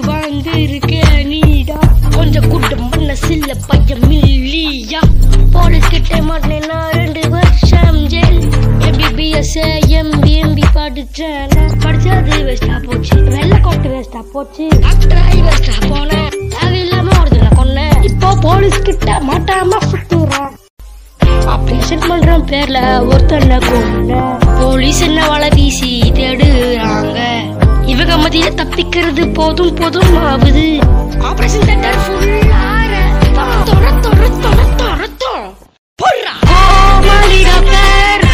வந்திருக்க நீடா. கொஞ்சம் கூட்டம் பண்ண சில்ல பையன் மில்லியா. போலீஸ் கிட்ட மாட்டினா ரெண்டு வருஷம் ஜெயில். எம்பிபிஎஸ் எம்பி எம்பி படிச்சேன். படிச்சது வேஸ்டா போச்சு. வெள்ள கொட்டு வேஸ்டா போச்சு. டாக்டர் ஆகி வேஸ்டா போனேன். தேவையில்லாம ஒருத்தனை கொன்னேன். இப்போ போலீஸ் கிட்ட மாட்டாம சுத்துறான். ஆப்ரேஷன் பண்ற பேர்ல ஒருத்தன கொன்ன போலீஸ் என்ன வலை வீசி தேடுறாங்க. இவங்க தப்பிக்கிறது போதும் போதும் ஆகுது ஆபரேஷன் தியேட்டர் ஃபுல்லா தொர தொர தொர கோமாளி டாக்டர்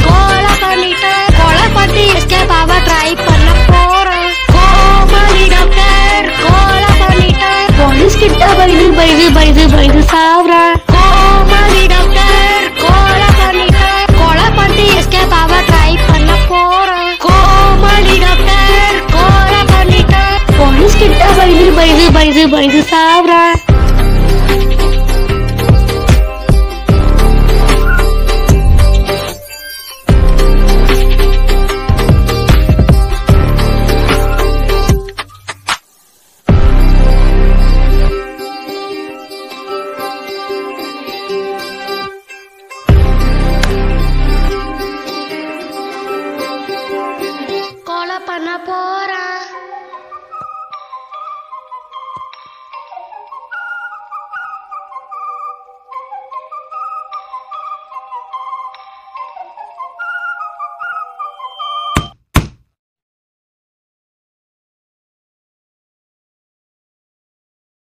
பண்ணி எஸ்கேப் ட்ரை பண்ண போறேன். கோமாளி டாக்டர் போலீஸ் கிட்ட பயந்து பயந்து பயந்து பயந்து சாவுறேன். டாக்டர் கோலா பண்ணிட்டேன்